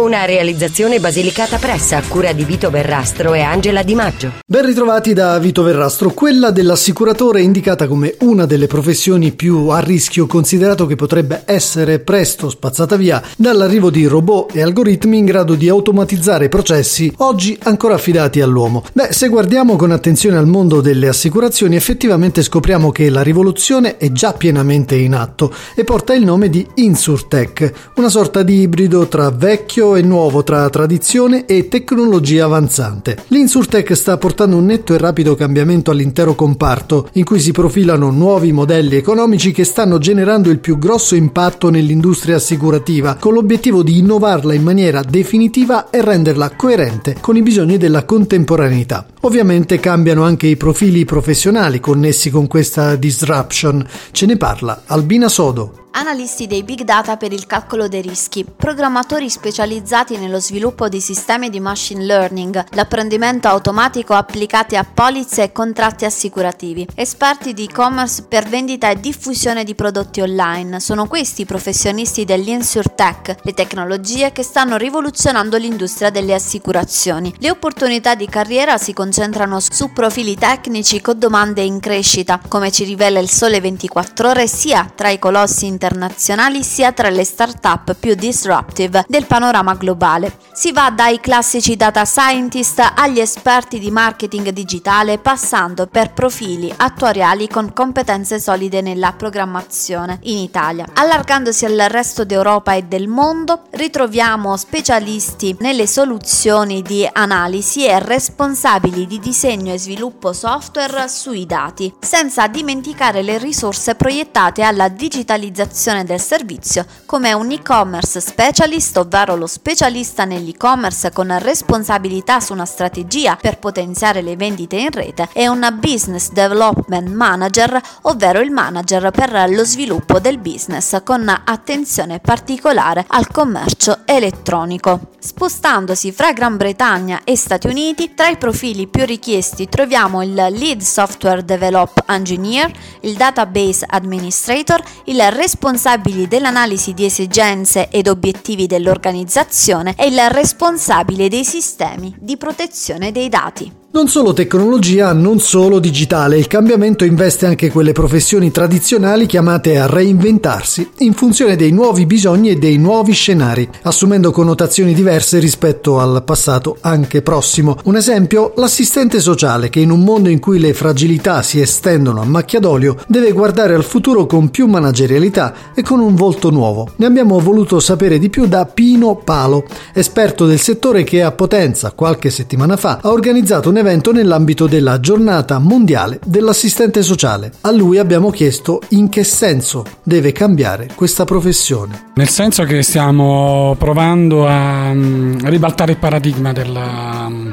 Una realizzazione basilicata pressa a cura di Vito Verrastro e Angela Di Maggio. Ben ritrovati da Vito Verrastro, quella dell'assicuratore è indicata come una delle professioni più a rischio, considerato che potrebbe essere presto spazzata via dall'arrivo di robot e algoritmi in grado di automatizzare processi oggi ancora affidati all'uomo. Beh, se guardiamo con attenzione al mondo delle assicurazioni, effettivamente scopriamo che la rivoluzione è già pienamente in atto e porta il nome di Insurtech, una sorta di ibrido tra vecchio e nuovo, tra tradizione e tecnologia avanzante. L'Insurtech sta portando un netto e rapido cambiamento all'intero comparto, in cui si profilano nuovi modelli economici che stanno generando il più grosso impatto nell'industria assicurativa, con l'obiettivo di innovarla in maniera definitiva e renderla coerente con i bisogni della contemporaneità. Ovviamente cambiano anche i profili professionali connessi con questa disruption. Ce ne parla Albina Sodo analisti dei big data per il calcolo dei rischi, programmatori specializzati nello sviluppo di sistemi di machine learning, l'apprendimento automatico applicati a polizze e contratti assicurativi, esperti di e-commerce per vendita e diffusione di prodotti online. Sono questi i professionisti dell'InsurTech, le tecnologie che stanno rivoluzionando l'industria delle assicurazioni. Le opportunità di carriera si concentrano su profili tecnici con domande in crescita, come ci rivela il Sole 24 ore sia tra i colossi internazionali internazionali sia tra le start-up più disruptive del panorama globale. Si va dai classici data scientist agli esperti di marketing digitale passando per profili attuariali con competenze solide nella programmazione in Italia. Allargandosi al resto d'Europa e del mondo, ritroviamo specialisti nelle soluzioni di analisi e responsabili di disegno e sviluppo software sui dati, senza dimenticare le risorse proiettate alla digitalizzazione realizzazione del servizio come un e-commerce specialist, ovvero lo specialista nell'e-commerce con responsabilità su una strategia per potenziare le vendite in rete e un business development manager, ovvero il manager per lo sviluppo del business con attenzione particolare al commercio elettronico. Spostandosi fra Gran Bretagna e Stati Uniti, tra i profili più richiesti troviamo il Lead Software Develop Engineer, il Database Administrator, il responsabile responsabili dell'analisi di esigenze ed obiettivi dell'organizzazione e il responsabile dei sistemi di protezione dei dati. Non solo tecnologia, non solo digitale, il cambiamento investe anche quelle professioni tradizionali chiamate a reinventarsi in funzione dei nuovi bisogni e dei nuovi scenari, assumendo connotazioni diverse rispetto al passato anche prossimo. Un esempio, l'assistente sociale che in un mondo in cui le fragilità si estendono a macchia d'olio deve guardare al futuro con più managerialità e con un volto nuovo. Ne abbiamo voluto sapere di più da Pino Palo, esperto del settore che a Potenza qualche settimana fa ha organizzato un evento nell'ambito della giornata mondiale dell'assistente sociale. A lui abbiamo chiesto in che senso deve cambiare questa professione. Nel senso che stiamo provando a mm, ribaltare il paradigma della, mm,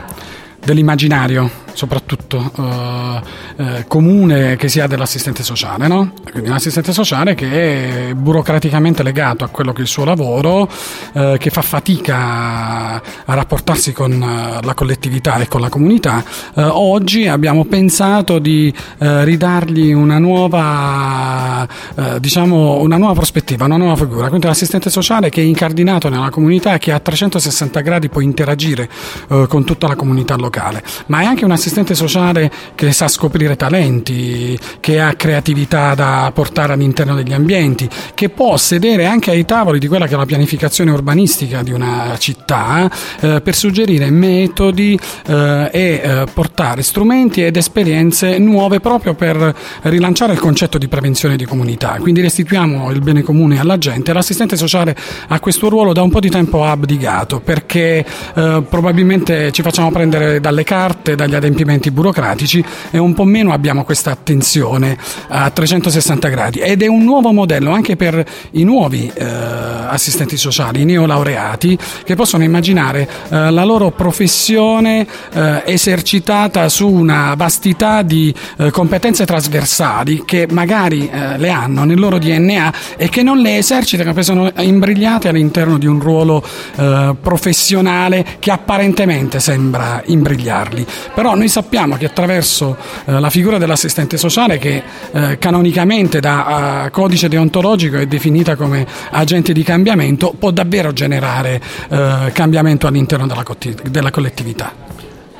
dell'immaginario soprattutto eh, eh, comune che sia dell'assistente sociale, no? Quindi un assistente sociale che è burocraticamente legato a quello che è il suo lavoro, eh, che fa fatica a rapportarsi con eh, la collettività e con la comunità. Eh, oggi abbiamo pensato di eh, ridargli una nuova, diciamo, una nuova prospettiva, una nuova figura. Quindi l'assistente sociale che è incardinato nella comunità e che a 360 gradi può interagire con tutta la comunità locale, ma è anche un assistente assistente sociale che sa scoprire talenti, che ha creatività da portare all'interno degli ambienti, che può sedere anche ai tavoli di quella che è la pianificazione urbanistica di una città eh, per suggerire metodi eh, e eh, portare strumenti ed esperienze nuove proprio per rilanciare il concetto di prevenzione di comunità. Quindi restituiamo il bene comune alla gente. L'assistente sociale ha questo ruolo da un po' di tempo abdicato perché eh, probabilmente ci facciamo prendere dalle carte, dagli adempimenti adempimenti burocratici e un po' meno abbiamo questa attenzione a 360 gradi ed è un nuovo modello anche per i nuovi eh, assistenti sociali, i neolaureati che possono immaginare eh, la loro professione eh, esercitata su una vastità di eh, competenze trasversali che magari eh, le hanno nel loro DNA e che non le esercitano perché sono imbrigliate all'interno di un ruolo eh, professionale che apparentemente sembra imbrigliarli. Però noi sappiamo che attraverso eh, la figura dell'assistente sociale che eh, canonicamente da uh, codice deontologico è definita come agente di cambiamento può davvero generare uh, cambiamento all'interno della, della collettività.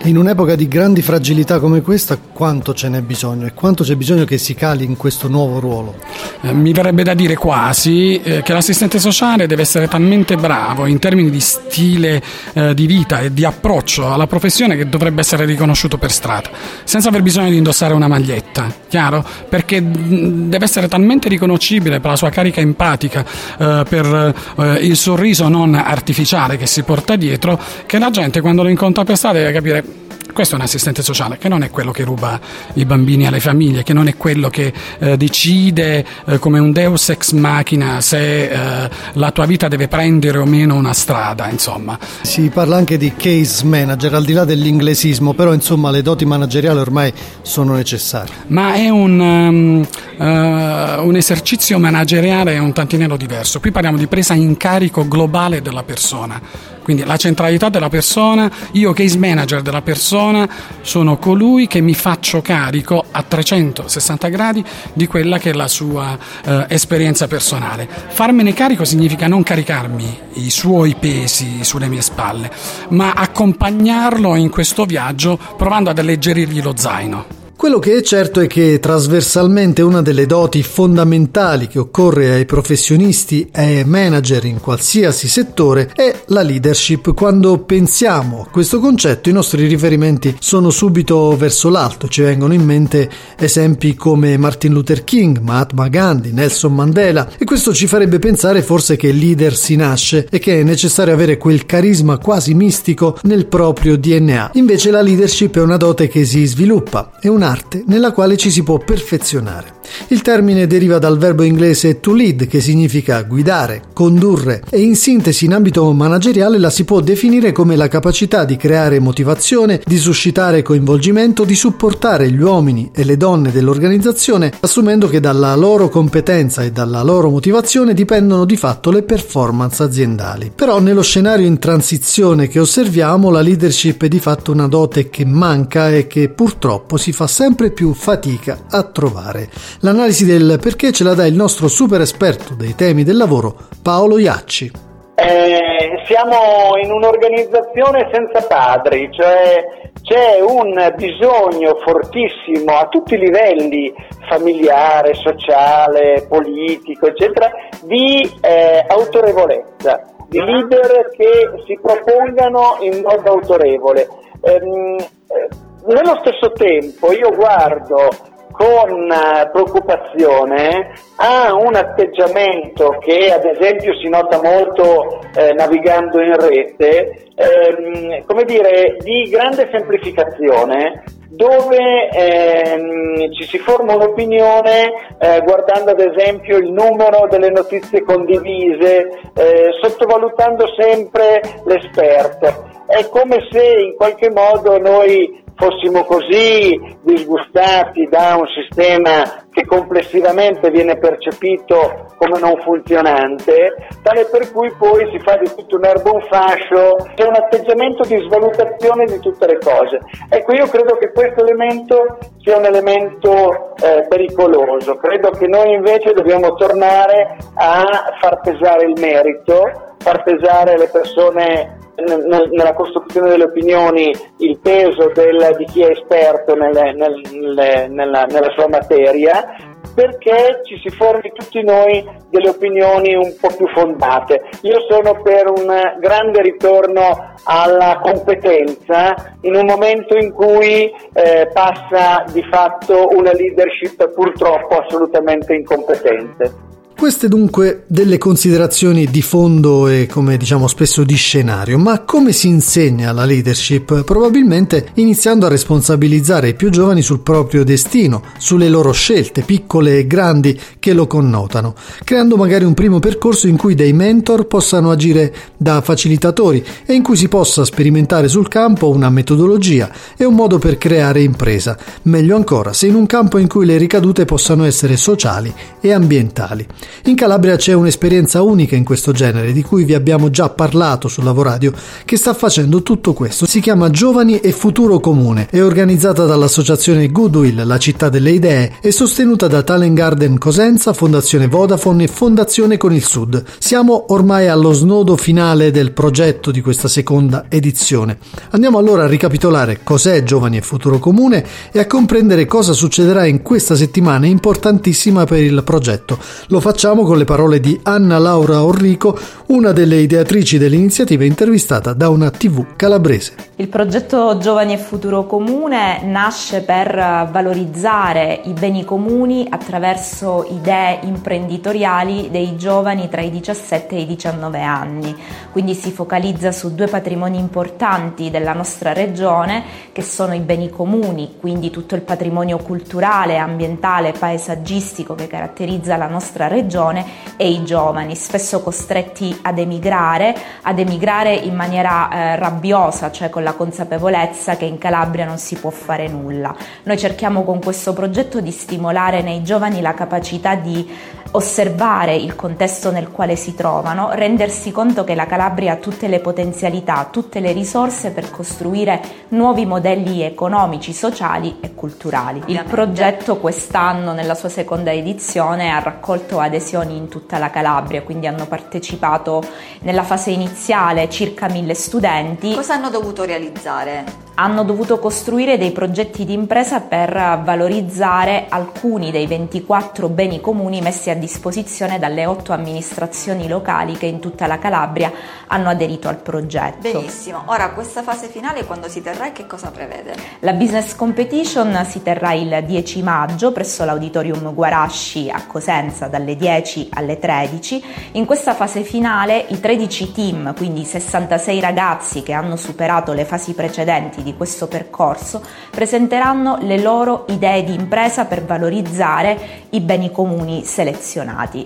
In un'epoca di grandi fragilità come questa, quanto ce n'è bisogno e quanto c'è bisogno che si cali in questo nuovo ruolo? Eh, mi verrebbe da dire quasi eh, che l'assistente sociale deve essere talmente bravo in termini di stile eh, di vita e di approccio alla professione che dovrebbe essere riconosciuto per strada, senza aver bisogno di indossare una maglietta, chiaro? Perché mm, deve essere talmente riconoscibile per la sua carica empatica, eh, per eh, il sorriso non artificiale che si porta dietro, che la gente quando lo incontra per strada deve capire questo è un assistente sociale che non è quello che ruba i bambini alle famiglie, che non è quello che eh, decide eh, come un deus ex machina se eh, la tua vita deve prendere o meno una strada, insomma. Si parla anche di case manager, al di là dell'inglesismo, però insomma le doti manageriali ormai sono necessarie. Ma è un, um, uh, un esercizio manageriale un tantinello diverso. Qui parliamo di presa in carico globale della persona quindi la centralità della persona, io case manager della persona sono colui che mi faccio carico a 360 gradi di quella che è la sua eh, esperienza personale. Farmene carico significa non caricarmi i suoi pesi sulle mie spalle, ma accompagnarlo in questo viaggio provando ad alleggerirgli lo zaino. Quello che è certo è che trasversalmente una delle doti fondamentali che occorre ai professionisti e ai manager in qualsiasi settore è la leadership. Quando pensiamo a questo concetto i nostri riferimenti sono subito verso l'alto, ci vengono in mente esempi come Martin Luther King, Mahatma Gandhi, Nelson Mandela e questo ci farebbe pensare forse che leader si nasce e che è necessario avere quel carisma quasi mistico nel proprio DNA. Invece la leadership è una dote che si sviluppa, è una un'arte nella quale ci si può perfezionare. Il termine deriva dal verbo inglese to lead, che significa guidare, condurre, e in sintesi in ambito manageriale la si può definire come la capacità di creare motivazione, di suscitare coinvolgimento, di supportare gli uomini e le donne dell'organizzazione, assumendo che dalla loro competenza e dalla loro motivazione dipendono di fatto le performance aziendali. Però nello scenario in transizione che osserviamo la leadership è di fatto una dote che manca e che purtroppo si fa sempre più fatica a trovare. L'analisi del perché ce la dà il nostro super esperto dei temi del lavoro, Paolo Iacci. Eh, siamo in un'organizzazione senza padri, cioè c'è un bisogno fortissimo a tutti i livelli, familiare, sociale, politico, eccetera, di eh, autorevolezza, di leader che si propongano in modo autorevole. Ehm, eh, nello stesso tempo io guardo con eh, preoccupazione ha un atteggiamento che ad esempio si nota molto eh, navigando in rete, ehm, come dire, di grande semplificazione dove ehm, ci si forma un'opinione eh, guardando ad esempio il numero delle notizie condivise, eh, sottovalutando sempre l'esperto. È come se in qualche modo noi fossimo così disgustati da un sistema che complessivamente viene percepito come non funzionante, tale per cui poi si fa di tutto un erbo un fascio, c'è un atteggiamento di svalutazione di tutte le cose. Ecco, io credo che questo elemento sia un elemento eh, pericoloso, credo che noi invece dobbiamo tornare a far pesare il merito, far pesare le persone nella costruzione delle opinioni il peso del, di chi è esperto nelle, nelle, nella, nella sua materia perché ci si formi tutti noi delle opinioni un po' più fondate. Io sono per un grande ritorno alla competenza in un momento in cui eh, passa di fatto una leadership purtroppo assolutamente incompetente. Queste dunque delle considerazioni di fondo e come diciamo spesso di scenario, ma come si insegna la leadership? Probabilmente iniziando a responsabilizzare i più giovani sul proprio destino, sulle loro scelte, piccole e grandi, che lo connotano, creando magari un primo percorso in cui dei mentor possano agire da facilitatori e in cui si possa sperimentare sul campo una metodologia e un modo per creare impresa, meglio ancora se in un campo in cui le ricadute possano essere sociali e ambientali. In Calabria c'è un'esperienza unica in questo genere, di cui vi abbiamo già parlato su Lavoradio, che sta facendo tutto questo. Si chiama Giovani e Futuro Comune, è organizzata dall'associazione Goodwill, la città delle idee, e sostenuta da Talent Garden Cosenza, Fondazione Vodafone e Fondazione con il Sud. Siamo ormai allo snodo finale del progetto di questa seconda edizione. Andiamo allora a ricapitolare cos'è Giovani e Futuro Comune e a comprendere cosa succederà in questa settimana importantissima per il progetto. Lo facciamo facciamo con le parole di Anna Laura Orrico, una delle ideatrici dell'iniziativa intervistata da una TV calabrese. Il progetto Giovani e Futuro Comune nasce per valorizzare i beni comuni attraverso idee imprenditoriali dei giovani tra i 17 e i 19 anni. Quindi si focalizza su due patrimoni importanti della nostra regione che sono i beni comuni, quindi tutto il patrimonio culturale, ambientale, paesaggistico che caratterizza la nostra regione regione e i giovani, spesso costretti ad emigrare, ad emigrare in maniera eh, rabbiosa, cioè con la consapevolezza che in Calabria non si può fare nulla. Noi cerchiamo con questo progetto di stimolare nei giovani la capacità di osservare il contesto nel quale si trovano, rendersi conto che la Calabria ha tutte le potenzialità, tutte le risorse per costruire nuovi modelli economici, sociali e culturali. Il progetto quest'anno nella sua seconda edizione ha raccolto adesioni in tutta la Calabria, quindi hanno partecipato nella fase iniziale circa mille studenti. Cosa hanno dovuto realizzare? hanno dovuto costruire dei progetti di impresa per valorizzare alcuni dei 24 beni comuni messi a disposizione dalle 8 amministrazioni locali che in tutta la Calabria hanno aderito al progetto. Benissimo, ora questa fase finale quando si terrà e che cosa prevede? La business competition si terrà il 10 maggio presso l'auditorium Guarasci a Cosenza dalle 10 alle 13. In questa fase finale i 13 team, quindi 66 ragazzi che hanno superato le fasi precedenti di questo percorso presenteranno le loro idee di impresa per valorizzare i beni comuni selezionati.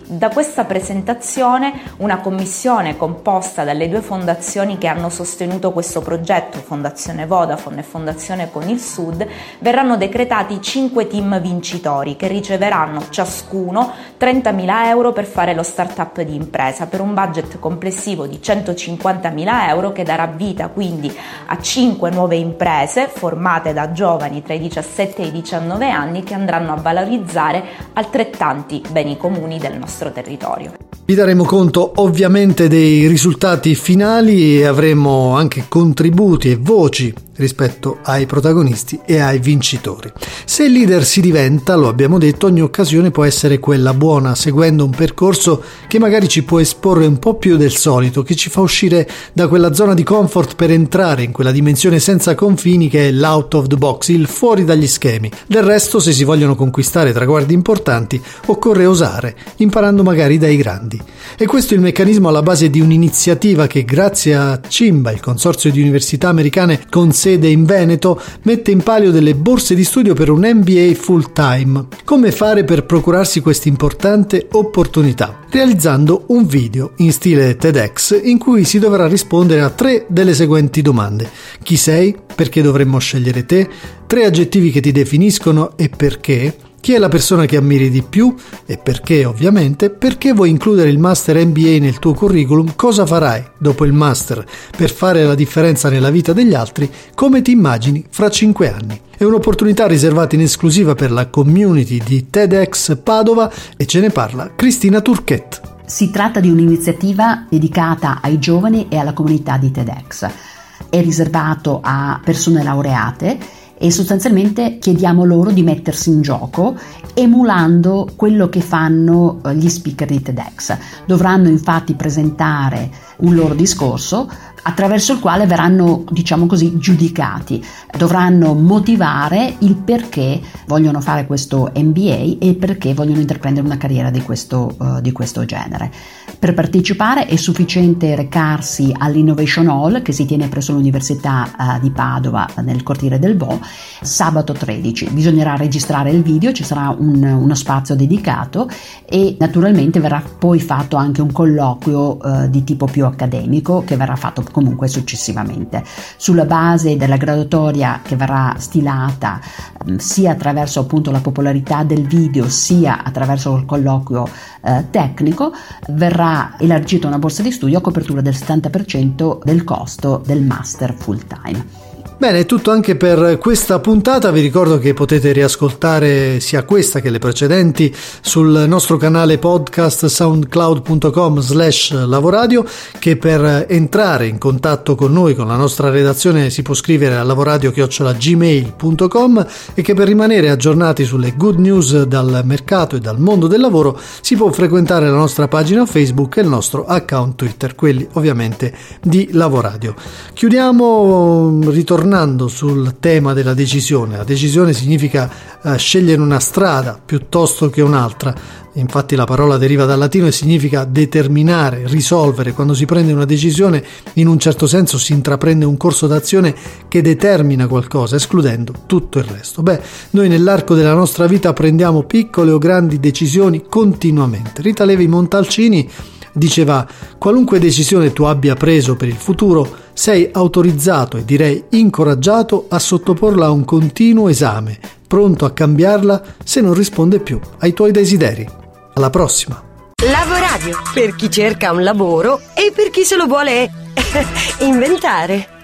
Da questa presentazione una commissione composta dalle due fondazioni che hanno sostenuto questo progetto, Fondazione Vodafone e Fondazione Con il Sud, verranno decretati 5 team vincitori che riceveranno ciascuno 30.000 euro per fare lo startup di impresa per un budget complessivo di 150.000 euro che darà vita quindi a 5 nuove imprese formate da giovani tra i 17 e i 19 anni che andranno a valorizzare altrettanti beni comuni del nostro territorio. Vi daremo conto ovviamente dei risultati finali e avremo anche contributi e voci rispetto ai protagonisti e ai vincitori. Se leader si diventa, lo abbiamo detto, ogni occasione può essere quella buona, seguendo un percorso che magari ci può esporre un po' più del solito, che ci fa uscire da quella zona di comfort per entrare in quella dimensione senza confini che è l'out of the box, il fuori dagli schemi. Del resto, se si vogliono conquistare traguardi importanti, occorre osare, imparando magari dai grandi. E questo è il meccanismo alla base di un'iniziativa che grazie a CIMBA, il consorzio di università americane con sede in Veneto, mette in palio delle borse di studio per un MBA full time. Come fare per procurarsi questa importante opportunità? Realizzando un video in stile TEDx in cui si dovrà rispondere a tre delle seguenti domande. Chi sei? Perché dovremmo scegliere te? Tre aggettivi che ti definiscono e perché? Chi è la persona che ammiri di più e perché ovviamente? Perché vuoi includere il Master MBA nel tuo curriculum? Cosa farai dopo il Master per fare la differenza nella vita degli altri? Come ti immagini fra 5 anni? È un'opportunità riservata in esclusiva per la community di TEDx Padova e ce ne parla Cristina Turchet. Si tratta di un'iniziativa dedicata ai giovani e alla comunità di TEDx. È riservato a persone laureate e sostanzialmente chiediamo loro di mettersi in gioco emulando quello che fanno eh, gli speaker di TEDx. Dovranno infatti presentare un loro discorso attraverso il quale verranno, diciamo così, giudicati. Dovranno motivare il perché vogliono fare questo MBA e perché vogliono intraprendere una carriera di questo, uh, di questo genere. Per partecipare è sufficiente recarsi all'Innovation Hall che si tiene presso l'Università uh, di Padova nel cortile del Bo sabato 13. Bisognerà registrare il video, ci sarà un, uno spazio dedicato e naturalmente verrà poi fatto anche un colloquio uh, di tipo più accademico che verrà fatto comunque successivamente. Sulla base della graduatoria che verrà stilata um, sia attraverso appunto la popolarità del video sia attraverso il colloquio uh, tecnico verrà elargita una borsa di studio a copertura del 70% del costo del master full time. Bene, è tutto anche per questa puntata. Vi ricordo che potete riascoltare sia questa che le precedenti sul nostro canale podcast soundcloud.com slash lavoradio che per entrare in contatto con noi, con la nostra redazione si può scrivere a lavoradio.gmail.com e che per rimanere aggiornati sulle good news dal mercato e dal mondo del lavoro si può frequentare la nostra pagina Facebook e il nostro account Twitter, quelli ovviamente di Lavoradio. Chiudiamo ritornando tornando sul tema della decisione, la decisione significa uh, scegliere una strada piuttosto che un'altra. Infatti la parola deriva dal latino e significa determinare, risolvere. Quando si prende una decisione, in un certo senso si intraprende un corso d'azione che determina qualcosa, escludendo tutto il resto. Beh, noi nell'arco della nostra vita prendiamo piccole o grandi decisioni continuamente. Rita Levi Montalcini diceva qualunque decisione tu abbia preso per il futuro sei autorizzato e direi incoraggiato a sottoporla a un continuo esame, pronto a cambiarla se non risponde più ai tuoi desideri. Alla prossima! Lavoradio per chi cerca un lavoro e per chi se lo vuole inventare.